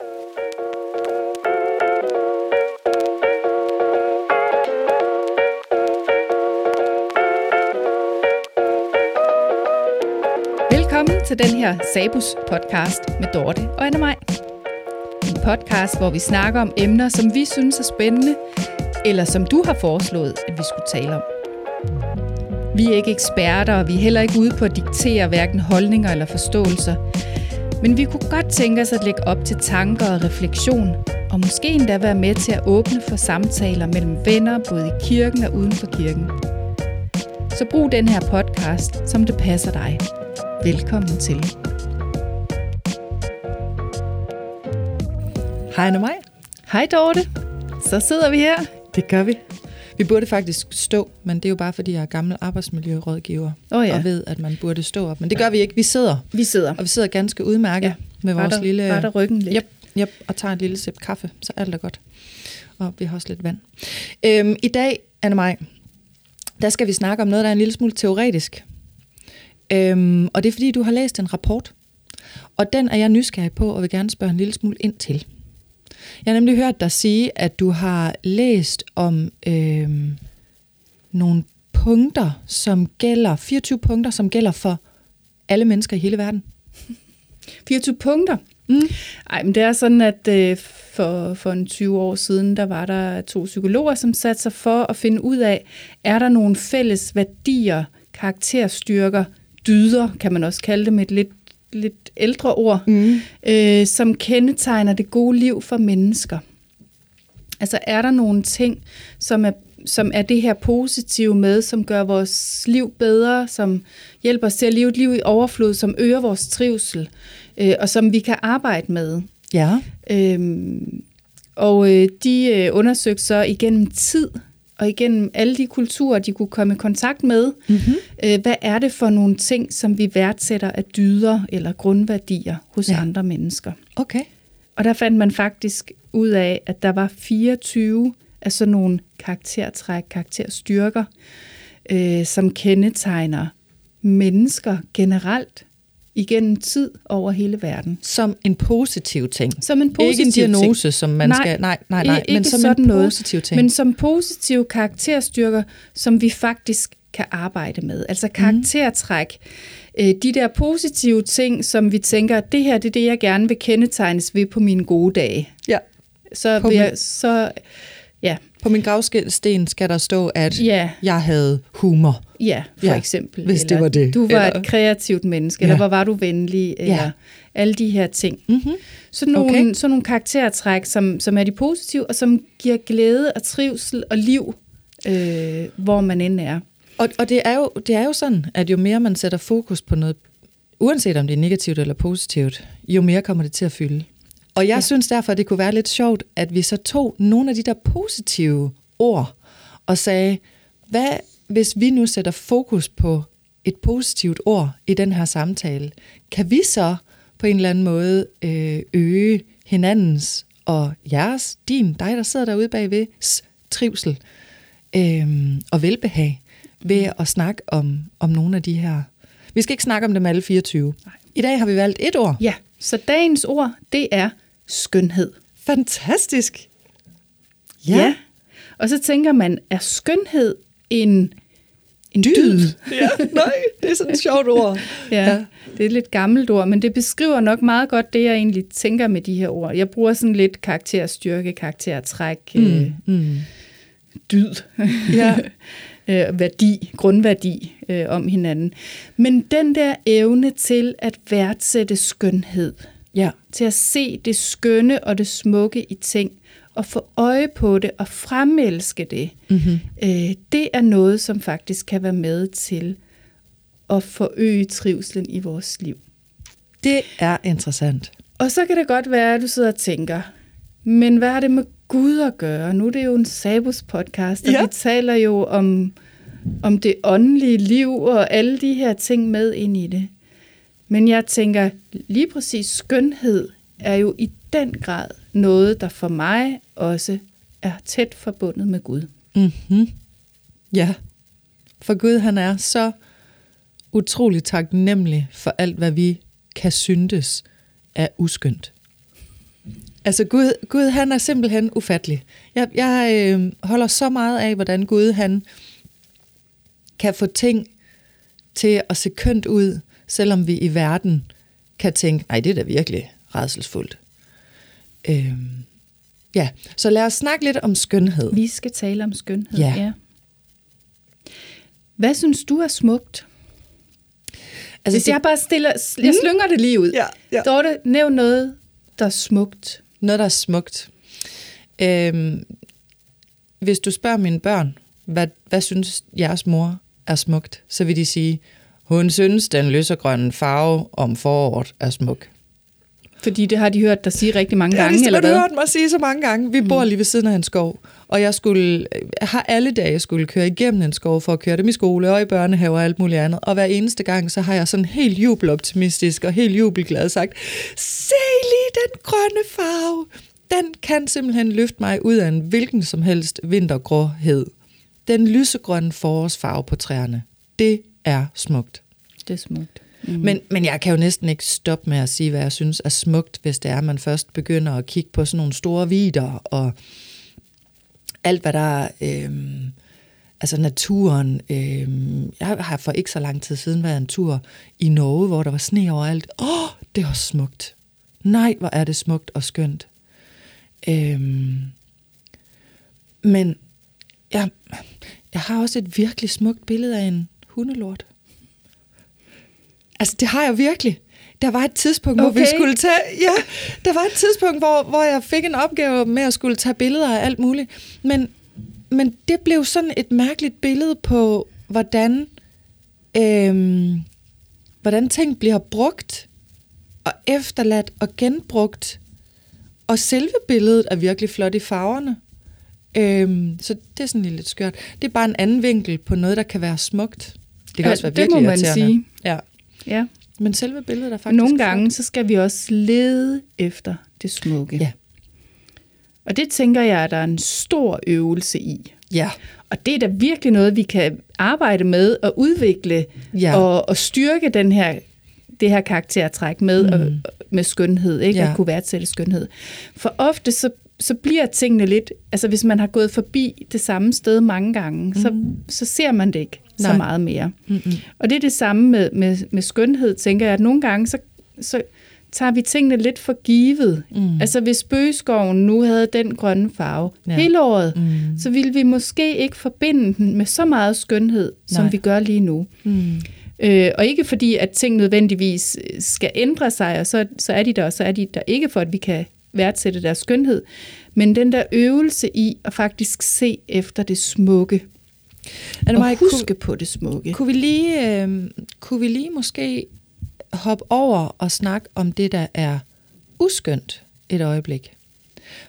Velkommen til den her Sabus podcast med Dorte og Anna Maj. En podcast, hvor vi snakker om emner, som vi synes er spændende, eller som du har foreslået, at vi skulle tale om. Vi er ikke eksperter, og vi er heller ikke ude på at diktere hverken holdninger eller forståelser. Men vi kunne godt tænke os at lægge op til tanker og refleksion, og måske endda være med til at åbne for samtaler mellem venner, både i kirken og uden for kirken. Så brug den her podcast, som det passer dig. Velkommen til. Hej Anna Maj. Hej Dorte. Så sidder vi her. Det gør vi. Vi burde faktisk stå, men det er jo bare fordi, jeg er gammel arbejdsmiljørådgiver Åh ja. og ved, at man burde stå op. Men det gør vi ikke. Vi sidder, Vi sidder. og vi sidder ganske udmærket Ja. med vores Retter- lille... retter ryggen lidt. Yep, yep, og tager en lille sip kaffe, så alt er godt. Og vi har også lidt vand. Øhm, I dag, Anna Maj, der skal vi snakke om noget, der er en lille smule teoretisk. Øhm, og det er fordi, du har læst en rapport. Og den er jeg nysgerrig på, og vil gerne spørge en lille smule ind til. Jeg har nemlig hørt dig sige, at du har læst om øhm, nogle punkter, som gælder, 24 punkter, som gælder for alle mennesker i hele verden. 24 punkter. Mm. Ej, men det er sådan, at øh, for, for en 20 år siden, der var der to psykologer, som satte sig for at finde ud af, er der nogle fælles værdier, karakterstyrker, dyder, kan man også kalde det med et lidt, lidt ældre ord, Mm. øh, som kendetegner det gode liv for mennesker. Altså er der nogle ting, som er, som er det her positive med, som gør vores liv bedre, som hjælper os til at leve et liv i overflod, som øger vores trivsel, øh, og som vi kan arbejde med. Ja. Øhm, og øh, de øh, undersøgte så igennem tid, og igennem alle de kulturer, de kunne komme i kontakt med, Mm-hmm. øh, hvad er det for nogle ting, som vi værdsætter af dyder eller grundværdier hos Ja. ja. andre mennesker. Okay. Og der fandt man faktisk ud af, at der var 24 af sådan nogle karaktertræk, karakterstyrker, øh, som kendetegner mennesker generelt igennem tid over hele verden. Som en positiv ting. Som en positiv ikke en diagnose, ting. som man Nej, skal... Nej, nej, nej. ikke men som sådan en noget, positiv ting. Men som positive karakterstyrker, som vi faktisk kan arbejde med. Altså karaktertræk. Øh, De der positive ting, som vi tænker, det her det er det, jeg gerne vil kendetegnes ved på mine gode dage. ja. Så, På vil jeg, så ja, På min gravsten skal der stå, at ja, jeg havde humor. Ja, for Ja, eksempel. hvis det eller var det. Du var Eller- et kreativt menneske, Ja. eller hvor var du venlig, eller alle de her ting. Mm-hmm. Sådan nogle, Okay. sådan nogle karaktertræk, som, som er de positive, og som giver glæde og trivsel og liv, øh, hvor man end er. Og, og det, er jo, det er jo sådan, at jo mere man sætter fokus på noget, uanset om det er negativt eller positivt, jo mere kommer det til at fylde. Og jeg ja. Ja. synes derfor, at det kunne være lidt sjovt, at vi så tog nogle af de der positive ord og sagde, hvad hvis vi nu sætter fokus på et positivt ord i den her samtale, kan vi så på en eller anden måde øh, øge hinandens og jeres, din, dig der sidder derude bagved, trivsel øh, og velbehag ved at snakke om, om nogle af de her. Vi skal ikke snakke om dem alle 24. Nej. I dag har vi valgt et ord. Ja, så dagens ord, det er skønhed. Fantastisk. Og så tænker man, er skønhed en, en dyd? Dyd. ja, nej, det er sådan et sjovt ord. Ja, Ja. det er et lidt gammelt ord, men det beskriver nok meget godt det, jeg egentlig tænker med de her ord. Jeg bruger sådan lidt karakterstyrke, karaktertræk, mm. øh, Mm. dyd, Ja. øh, værdi, grundværdi øh, om hinanden. Men den der evne til at værdsætte skønhed, ja. til at se det skønne og det smukke i ting, og få øje på det og fremelske det, Mm-hmm. øh, det er noget, som faktisk kan være med til at forøge trivslen i vores liv. Det er interessant. Og så kan det godt være, at du sidder og tænker, men hvad har det med Gud at gøre? Nu er det jo en Sabus podcast, og ja. vi taler jo om, om det åndelige liv og alle de her ting med ind i det. Men jeg tænker, lige præcis skønhed er jo i den grad noget, der for mig også er tæt forbundet med Gud. Mm-hmm. Ja. For Gud, han er så utrolig taknemmelig for alt, hvad vi kan syntes er uskyndt. Altså Gud, Gud han er simpelthen ufattelig. Jeg, jeg øh, holder så meget af, hvordan Gud han kan få ting til at se kønt ud, selvom vi i verden kan tænke, nej, det er da virkelig redselsfuldt. Øh, ja, så lad os snakke lidt om skønhed. Vi skal tale om skønhed, Ja. ja. Hvad synes du er smukt? Altså, Hvis det- jeg bare stiller, jeg slynger det lige ud. Ja, ja. Dorte, nævn noget, der er smukt. Noget, der er smukt. Øhm, hvis du spørger mine børn, hvad, hvad synes jeres mor er smukt, så vil de sige, hun synes, den lysegrønne farve om foråret er smuk. Fordi det har de hørt dig sige rigtig mange gange, ja, det eller har hvad? hørt mig sige så mange gange. Vi bor lige ved siden af en skov, og jeg skulle, jeg har alle dage skulle køre igennem en skov for at køre dem i skole og i børnehave og alt muligt andet. Og hver eneste gang, så har jeg sådan helt jubeloptimistisk og helt jubelglad sagt, se lige den grønne farve. Den kan simpelthen løfte mig ud af en hvilken som helst vintergråhed. Den lysegrønne forårsfarve på træerne. Det er smukt. Det er smukt. Mm. Men, men jeg kan jo næsten ikke stoppe med at sige, hvad jeg synes er smukt, hvis det er, at man først begynder at kigge på sådan nogle store vider og alt, hvad der er, altså naturen. Øh, jeg har for ikke så lang tid siden været en tur i Norge, hvor der var sne overalt. Åh, oh, det var smukt. Nej, hvor er det smukt og skønt. Øh, men jeg, jeg har også et virkelig smukt billede af en hundelort. Altså, det har jeg virkelig. Der var et tidspunkt, okay. hvor vi skulle tage... Ja, der var et tidspunkt, hvor, hvor jeg fik en opgave med at skulle tage billeder af alt muligt. Men, men det blev sådan et mærkeligt billede på, hvordan, øhm, hvordan ting bliver brugt og efterladt og genbrugt. Og selve billedet er virkelig flot i farverne. Øhm, så det er sådan lidt skørt. Det er bare en anden vinkel på noget, der kan være smukt. Det kan Ja, også være det virkelig må man sige. Ja. Ja. Men selve billedet er faktisk Nogle flot. gange, så skal vi også lede efter det smukke. Ja. Og det tænker jeg, at der er en stor øvelse i. Ja. Og det er da virkelig noget, vi kan arbejde med og udvikle Ja. og, og styrke den her, det her karaktertræk med, mm. og, med skønhed, ikke? Ja. At kunne værdsætte skønhed. For ofte så, så bliver tingene lidt, altså hvis man har gået forbi det samme sted mange gange, mm. så, så ser man det ikke så Nej. meget mere. Mm-mm. Og det er det samme med, med, med skønhed, tænker jeg, at nogle gange så, så tager vi tingene lidt for givet. Mm. Altså hvis bøgeskoven nu havde den grønne farve Ja. ja. hele året, Mm. så ville vi måske ikke forbinde den med så meget skønhed, som Nej. vi gør lige nu. Mm. Øh, og ikke fordi, at ting nødvendigvis skal ændre sig, og så, så er de der, og så er de der ikke for, at vi kan værdsætte deres skønhed. Men den der øvelse i at faktisk se efter det smukke, Er det og huske på det smukke. Kunne vi lige, øh, kunne vi lige måske hoppe over og snakke om det, der er uskyndt et øjeblik?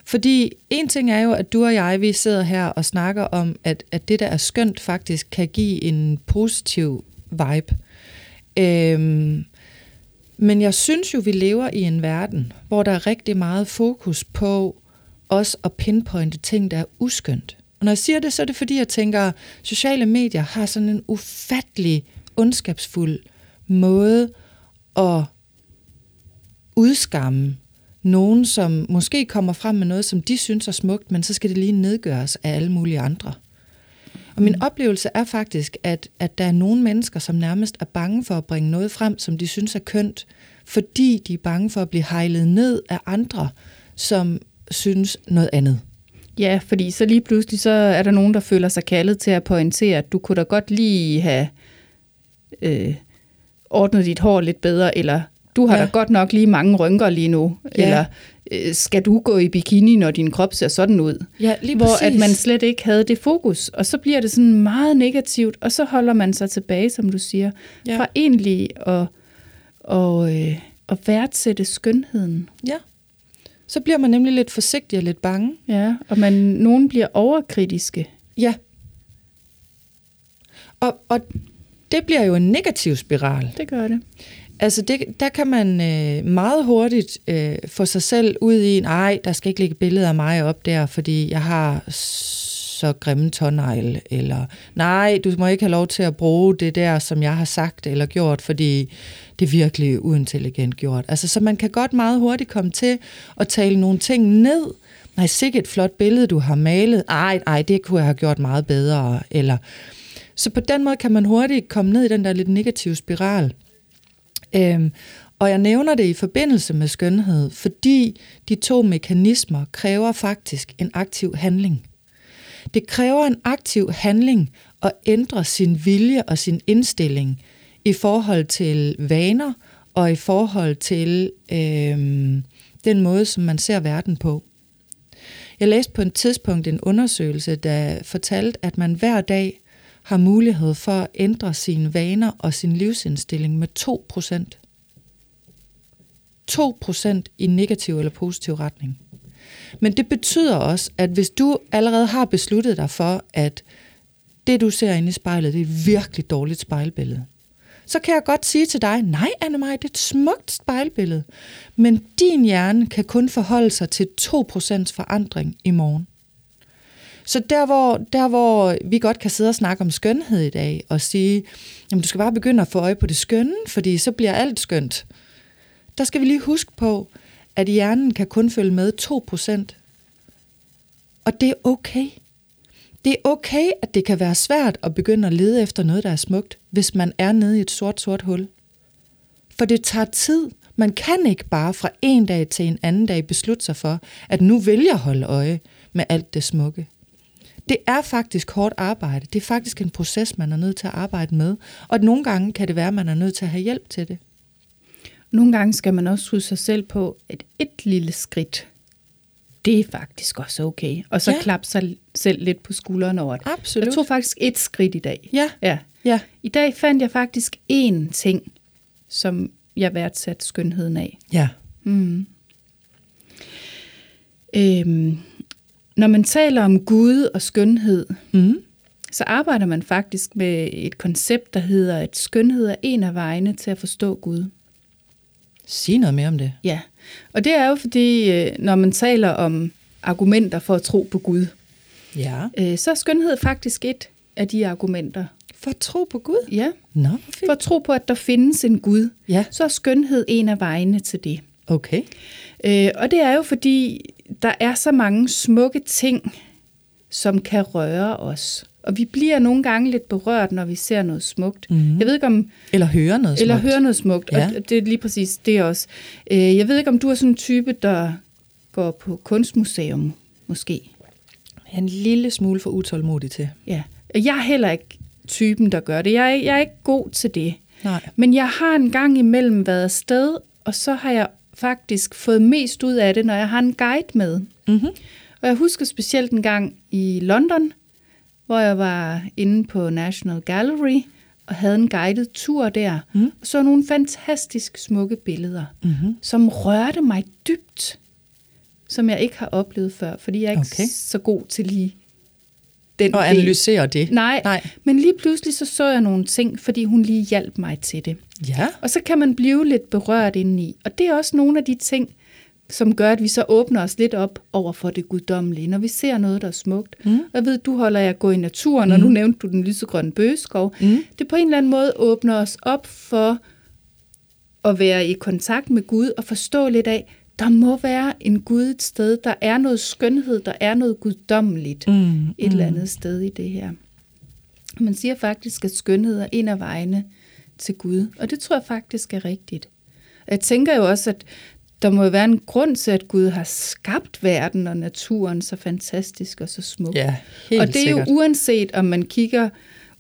Fordi en ting er jo, at du og jeg, vi sidder her og snakker om, at, at det, der er skønt, faktisk kan give en positiv vibe. Øhm, men jeg synes jo, vi lever i en verden, hvor der er rigtig meget fokus på også at pinpointe ting, der er uskyndt. Og når jeg siger det, så er det fordi, jeg tænker, at sociale medier har sådan en ufattelig, ondskabsfuld måde at udskamme nogen, som måske kommer frem med noget, som de synes er smukt, men så skal det lige nedgøres af alle mulige andre. Og min oplevelse er faktisk, at, at der er nogle mennesker, som nærmest er bange for at bringe noget frem, som de synes er kønt, fordi de er bange for at blive hejlet ned af andre, som synes noget andet. Ja, fordi så lige pludselig, så er der nogen, der føler sig kaldet til at pointere, at du kunne da godt lige have øh, ordnet dit hår lidt bedre, eller du har Ja. da godt nok lige mange rynker lige nu, Ja. eller øh, skal du gå i bikini, når din krop ser sådan ud? Ja, lige hvor præcis. at man slet ikke havde det fokus, og så bliver det sådan meget negativt, og så holder man sig tilbage, som du siger, ja. fra egentlig at, og, øh, at værdsætte skønheden. Ja. Så bliver man nemlig lidt forsigtig og lidt bange. Ja, og man, nogen bliver overkritiske. Ja. Og, og det bliver jo en negativ spiral. Det gør det. Altså, det, der kan man øh, meget hurtigt øh, få sig selv ud i, nej, der skal ikke ligge billeder af mig op der, fordi jeg har så grimme tårnegle, eller nej, du må ikke have lov til at bruge det der, som jeg har sagt eller gjort, fordi det er virkelig uintelligent gjort. Altså, så man kan godt meget hurtigt komme til at tale nogle ting ned. Nej, sikkert et flot billede, du har malet. Ej, ej, det kunne jeg have gjort meget bedre. Eller, så på den måde kan man hurtigt komme ned i den der lidt negative spiral. Øhm, og jeg nævner det i forbindelse med skønhed, fordi de to mekanismer kræver faktisk en aktiv handling. Det kræver en aktiv handling at ændre sin vilje og sin indstilling i forhold til vaner og i forhold til øh, den måde, som man ser verden på. Jeg læste på et tidspunkt en undersøgelse, der fortalte, at man hver dag har mulighed for at ændre sine vaner og sin livsindstilling med 2%. 2% i negativ eller positiv retning. Men det betyder også, at hvis du allerede har besluttet dig for, at det du ser inde i spejlet, det er et virkelig dårligt spejlbillede, så kan jeg godt sige til dig, nej anne det er et smukt spejlbillede, men din hjerne kan kun forholde sig til 2% forandring i morgen. Så der hvor, der, hvor vi godt kan sidde og snakke om skønhed i dag, og sige, jamen du skal bare begynde at få øje på det skønne, fordi så bliver alt skønt der skal vi lige huske på, at hjernen kan kun følge med 2%. Og det er okay. Det er okay, at det kan være svært at begynde at lede efter noget, der er smukt, hvis man er nede i et sort, sort hul. For det tager tid. Man kan ikke bare fra en dag til en anden dag beslutte sig for, at nu vil jeg holde øje med alt det smukke. Det er faktisk hårdt arbejde. Det er faktisk en proces, man er nødt til at arbejde med. Og nogle gange kan det være, at man er nødt til at have hjælp til det. Nogle gange skal man også huske sig selv på, at et lille skridt, det er faktisk også okay. Og så ja. klappe sig selv lidt på skulderen over det. Absolut. Jeg tog faktisk et skridt i dag. Ja. ja. ja. I dag fandt jeg faktisk én ting, som jeg værdsatte skønheden af. Ja. Mm. Øhm, når man taler om Gud og skønhed, mm. så arbejder man faktisk med et koncept, der hedder, at skønhed er en af vejene til at forstå Gud. Sig noget mere om det. Ja, og det er jo fordi, øh, når man taler om argumenter for at tro på Gud, ja. Øh, så er skønhed faktisk et af de argumenter. For at tro på Gud? Ja. Nå. For at tro på, at der findes en Gud, ja. så er skønhed en af vejene til det. Okay. Øh, og det er jo fordi, der er så mange smukke ting, som kan røre os. Og vi bliver nogle gange lidt berørt, når vi ser noget smukt. Mm-hmm. Jeg ved ikke om... Eller hører noget eller smukt. Eller hører noget smukt, ja. og det er lige præcis det også. Øh, jeg ved ikke, om du er sådan en type, der går på kunstmuseum, måske? Jeg er en lille smule for utålmodig til. Ja. Jeg er heller ikke typen, der gør det. Jeg er, jeg er ikke god til det. Nej. Men jeg har en gang imellem været afsted, og så har jeg faktisk fået mest ud af det, når jeg har en guide med. Mm-hmm. Og jeg husker specielt en gang i London, hvor jeg var inde på National Gallery og havde en guided tur der, mm. og så nogle fantastisk smukke billeder, mm-hmm. som rørte mig dybt, som jeg ikke har oplevet før, fordi jeg er ikke okay. så god til lige den Og analysere det. Nej, Nej, men lige pludselig så så jeg nogle ting, fordi hun lige hjalp mig til det. Ja. Og så kan man blive lidt berørt indeni. Og det er også nogle af de ting, som gør, at vi så åbner os lidt op over for det guddommelige, når vi ser noget, der er smukt. Mm. Jeg ved, du holder jer at gå i naturen, og mm. nu nævnte du den lysegrønne bøgeskov. Mm. Det på en eller anden måde åbner os op for at være i kontakt med Gud og forstå lidt af, der må være en Gud et sted, der er noget skønhed, der er noget guddommeligt mm. et eller andet mm. sted i det her. Man siger faktisk, at skønhed er en af vejene til Gud, og det tror jeg faktisk er rigtigt. Jeg tænker jo også, at der må jo være en grund til, at Gud har skabt verden og naturen så fantastisk og så smuk. Ja, helt Og det er sikkert. jo uanset, om man kigger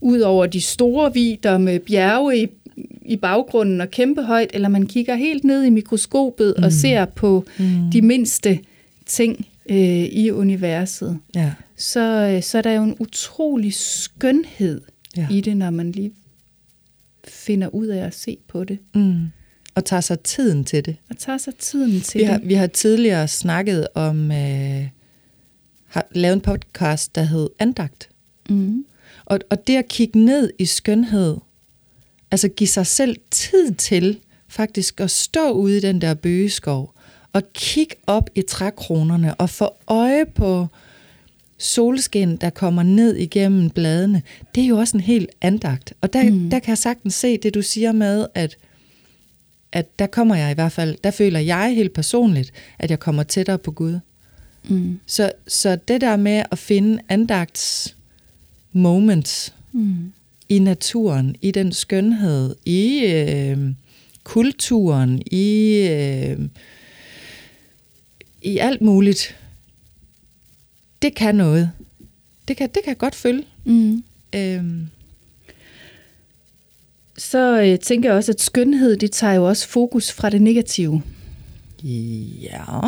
ud over de store vider med bjerge i, i baggrunden og kæmpe højt, eller man kigger helt ned i mikroskopet mm. og ser på mm. de mindste ting øh, i universet. Ja. Så, øh, så er der jo en utrolig skønhed ja. i det, når man lige finder ud af at se på det. Mm. Og tager sig tiden til det. Og tager sig tiden til vi det. Har, vi har tidligere snakket om, øh, har lavet en podcast, der hed Andagt. Mm. Og, og det at kigge ned i skønhed, altså give sig selv tid til faktisk at stå ude i den der bøgeskov, og kigge op i trækronerne og få øje på solskin, der kommer ned igennem bladene, det er jo også en helt andagt. Og der, mm. der kan jeg sagtens se det, du siger med, at, at der kommer jeg i hvert fald, der føler jeg helt personligt, at jeg kommer tættere på Gud. Mm. Så, så det der med at finde andagts moments mm. i naturen, i den skønhed, i øh, kulturen, i, øh, i alt muligt, det kan noget. Det kan, det kan godt følge. Mm. Øhm. Så øh, tænker jeg også, at skønhed, det tager jo også fokus fra det negative. Ja.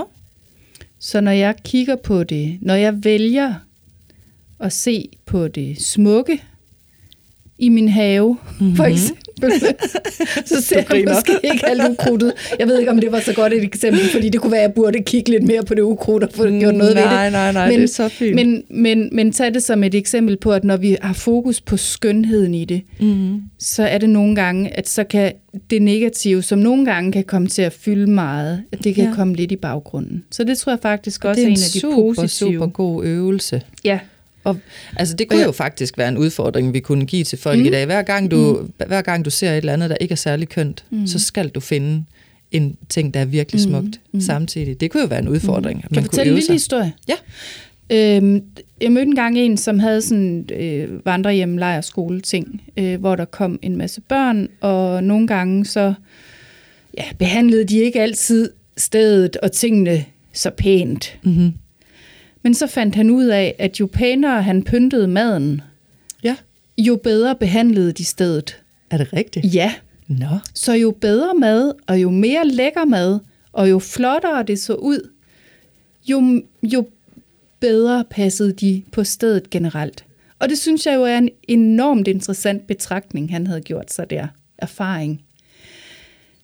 Så når jeg kigger på det, når jeg vælger at se på det smukke i min have, mm-hmm. for eksempel, så ser jeg måske ikke alt ukrudtet. Jeg ved ikke, om det var så godt et eksempel, fordi det kunne være, at jeg burde kigge lidt mere på det ukrudt og få mm, gjort noget nej, ved det. Nej, nej, men, det er så fint. Men, men, men tag det som et eksempel på, at når vi har fokus på skønheden i det, mm. så er det nogle gange, at så kan det negative, som nogle gange kan komme til at fylde meget, at det kan ja. komme lidt i baggrunden. Så det tror jeg faktisk også er en, en af de super, positive. super god øvelse. Ja, og, altså det kunne ja. jo faktisk være en udfordring, vi kunne give til folk mm. i dag. Hver gang, du, mm. hver gang du ser et eller andet, der ikke er særlig kønt, mm. så skal du finde en ting, der er virkelig mm. smukt mm. samtidig. Det kunne jo være en udfordring. Mm. Kan man fortælle en lille historie? Ja. Øhm, jeg mødte engang en, som havde sådan øh, vandrehjem, lejrskole ting, øh, hvor der kom en masse børn, og nogle gange så ja, behandlede de ikke altid stedet og tingene så pænt. Mm-hmm. Men så fandt han ud af, at jo pænere han pyntede maden, ja. jo bedre behandlede de stedet. Er det rigtigt? Ja. Nå. Så jo bedre mad, og jo mere lækker mad, og jo flottere det så ud, jo, jo bedre passede de på stedet generelt. Og det synes jeg jo er en enormt interessant betragtning, han havde gjort sig der. Erfaring.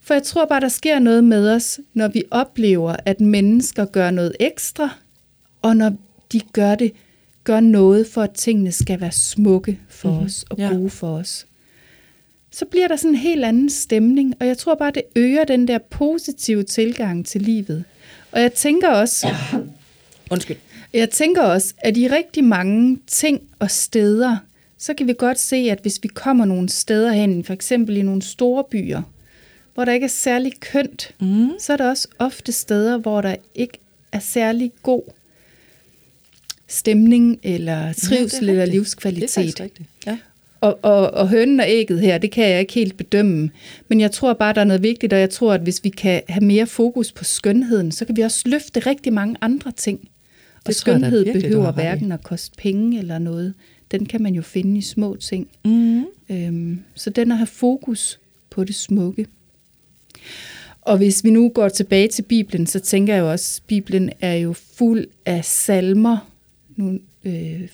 For jeg tror bare, der sker noget med os, når vi oplever, at mennesker gør noget ekstra, og når de gør det, gør noget for, at tingene skal være smukke for mm-hmm. os og gode ja. for os, så bliver der sådan en helt anden stemning, og jeg tror bare, det øger den der positive tilgang til livet. Og jeg tænker også... Ja. Undskyld. Jeg tænker også, at i rigtig mange ting og steder, så kan vi godt se, at hvis vi kommer nogle steder hen, for eksempel i nogle store byer, hvor der ikke er særlig kønt, mm. så er der også ofte steder, hvor der ikke er særlig god stemning, eller trivsel, ja, eller livskvalitet. Det er rigtigt. Ja. Og, og, og hønnen og ægget her, det kan jeg ikke helt bedømme. Men jeg tror bare, der er noget vigtigt, og jeg tror, at hvis vi kan have mere fokus på skønheden, så kan vi også løfte rigtig mange andre ting. Og det skønhed jeg, behøver hverken at koste penge eller noget. Den kan man jo finde i små ting. Mm. Øhm, så den at have fokus på det smukke. Og hvis vi nu går tilbage til Bibelen, så tænker jeg jo også, at Bibelen er jo fuld af salmer, nu, øh,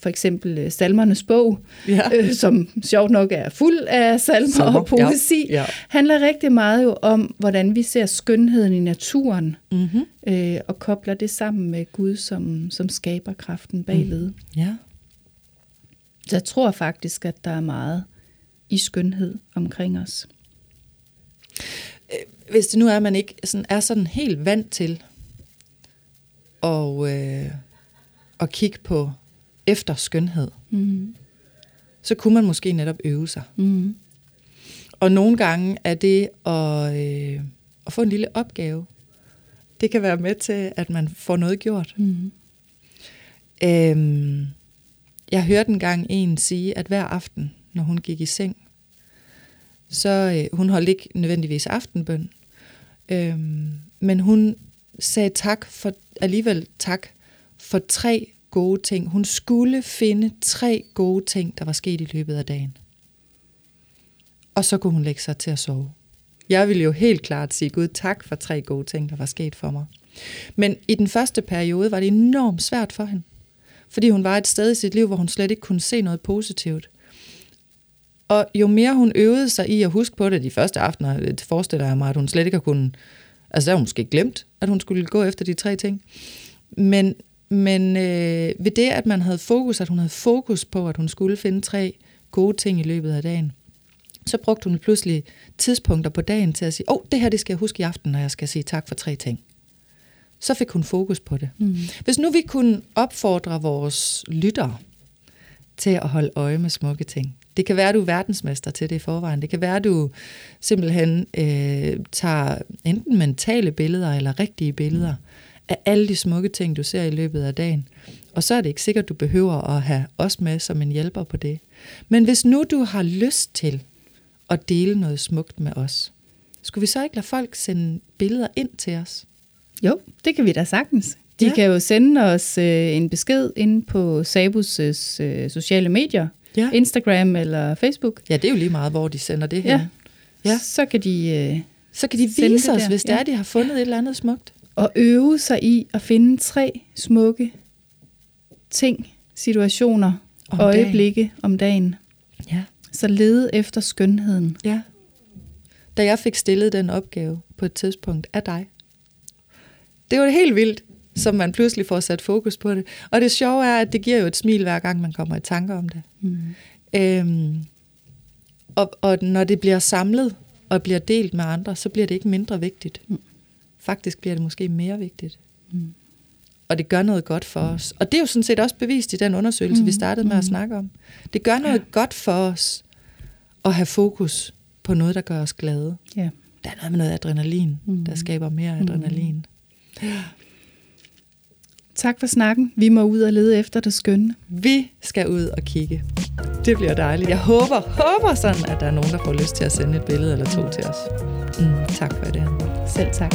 for eksempel øh, Salmernes bog, ja. øh, som sjovt nok er fuld af salmer Salmer, og poesi, ja. Ja. handler rigtig meget jo om, hvordan vi ser skønheden i naturen, mm-hmm. øh, og kobler det sammen med Gud som, som skaber kraften bagved. Mm. Ja. Så jeg tror faktisk, at der er meget i skønhed omkring os. Øh, hvis det nu er, at man ikke sådan, er sådan helt vant til og øh, at kigge på efter skønhed, mm. så kunne man måske netop øve sig. Mm. Og nogle gange er det at, øh, at få en lille opgave. Det kan være med til, at man får noget gjort. Mm. Øhm, jeg hørte engang en sige, at hver aften, når hun gik i seng, så øh, hun holdt ikke nødvendigvis aftenbøn, øhm, men hun sagde tak for alligevel tak for tre gode ting. Hun skulle finde tre gode ting, der var sket i løbet af dagen. Og så kunne hun lægge sig til at sove. Jeg ville jo helt klart sige, Gud tak for tre gode ting, der var sket for mig. Men i den første periode var det enormt svært for hende. Fordi hun var et sted i sit liv, hvor hun slet ikke kunne se noget positivt. Og jo mere hun øvede sig i at huske på det de første aftener, det forestiller jeg mig, at hun slet ikke har kunnet... Altså, der har hun måske glemt, at hun skulle gå efter de tre ting. Men men øh, ved det, at man havde fokus, at hun havde fokus på, at hun skulle finde tre gode ting i løbet af dagen, så brugte hun pludselig tidspunkter på dagen til at sige, åh, oh, det her det skal jeg huske i aften, når jeg skal sige tak for tre ting. så fik hun fokus på det. Mm. Hvis nu vi kunne opfordre vores lyttere til at holde øje med smukke ting. Det kan være, at du er verdensmester til det i forvejen. Det kan være, at du simpelthen øh, tager enten mentale billeder eller rigtige billeder af alle de smukke ting, du ser i løbet af dagen. Og så er det ikke sikkert, du behøver at have os med som en hjælper på det. Men hvis nu du har lyst til at dele noget smukt med os, skulle vi så ikke lade folk sende billeder ind til os? Jo, det kan vi da sagtens. De Ja. ja. kan jo sende os øh, en besked ind på Sabus' øh, sociale medier. Ja. Instagram eller Facebook. Ja, det er jo lige meget, hvor de sender det hen. Ja. Ja. Så kan de øh, Så kan de vise os, der. hvis det Ja. er, de har fundet et eller andet smukt. Og øve sig i at finde tre smukke ting, situationer, Om øjeblikke om dagen. Ja. Så lede efter skønheden. ja. Da jeg fik stillet den opgave på et tidspunkt af dig. Det var helt vildt, som man pludselig får sat fokus på det. Og det sjove er, at det giver jo et smil, hver gang man kommer i tanker om det. Mm. Øhm, og, og når det bliver samlet og bliver delt med andre, så bliver det ikke mindre vigtigt. Mm. Faktisk bliver det måske mere vigtigt. Mm. Og det gør noget godt for os. Og det er jo sådan set også bevist i den undersøgelse, mm. vi startede med at snakke om. Det gør noget ja. godt for os at have fokus på noget, der gør os glade. Ja. Der er noget med noget adrenalin, mm. Mm. der skaber mere adrenalin. Tak for snakken. Vi må ud og lede efter det skønne. Vi skal ud og kigge. Det bliver dejligt. Jeg håber, håber sådan, at der er nogen, der får lyst til at sende et billede eller to til os. Mm, tak for det. Selv tak.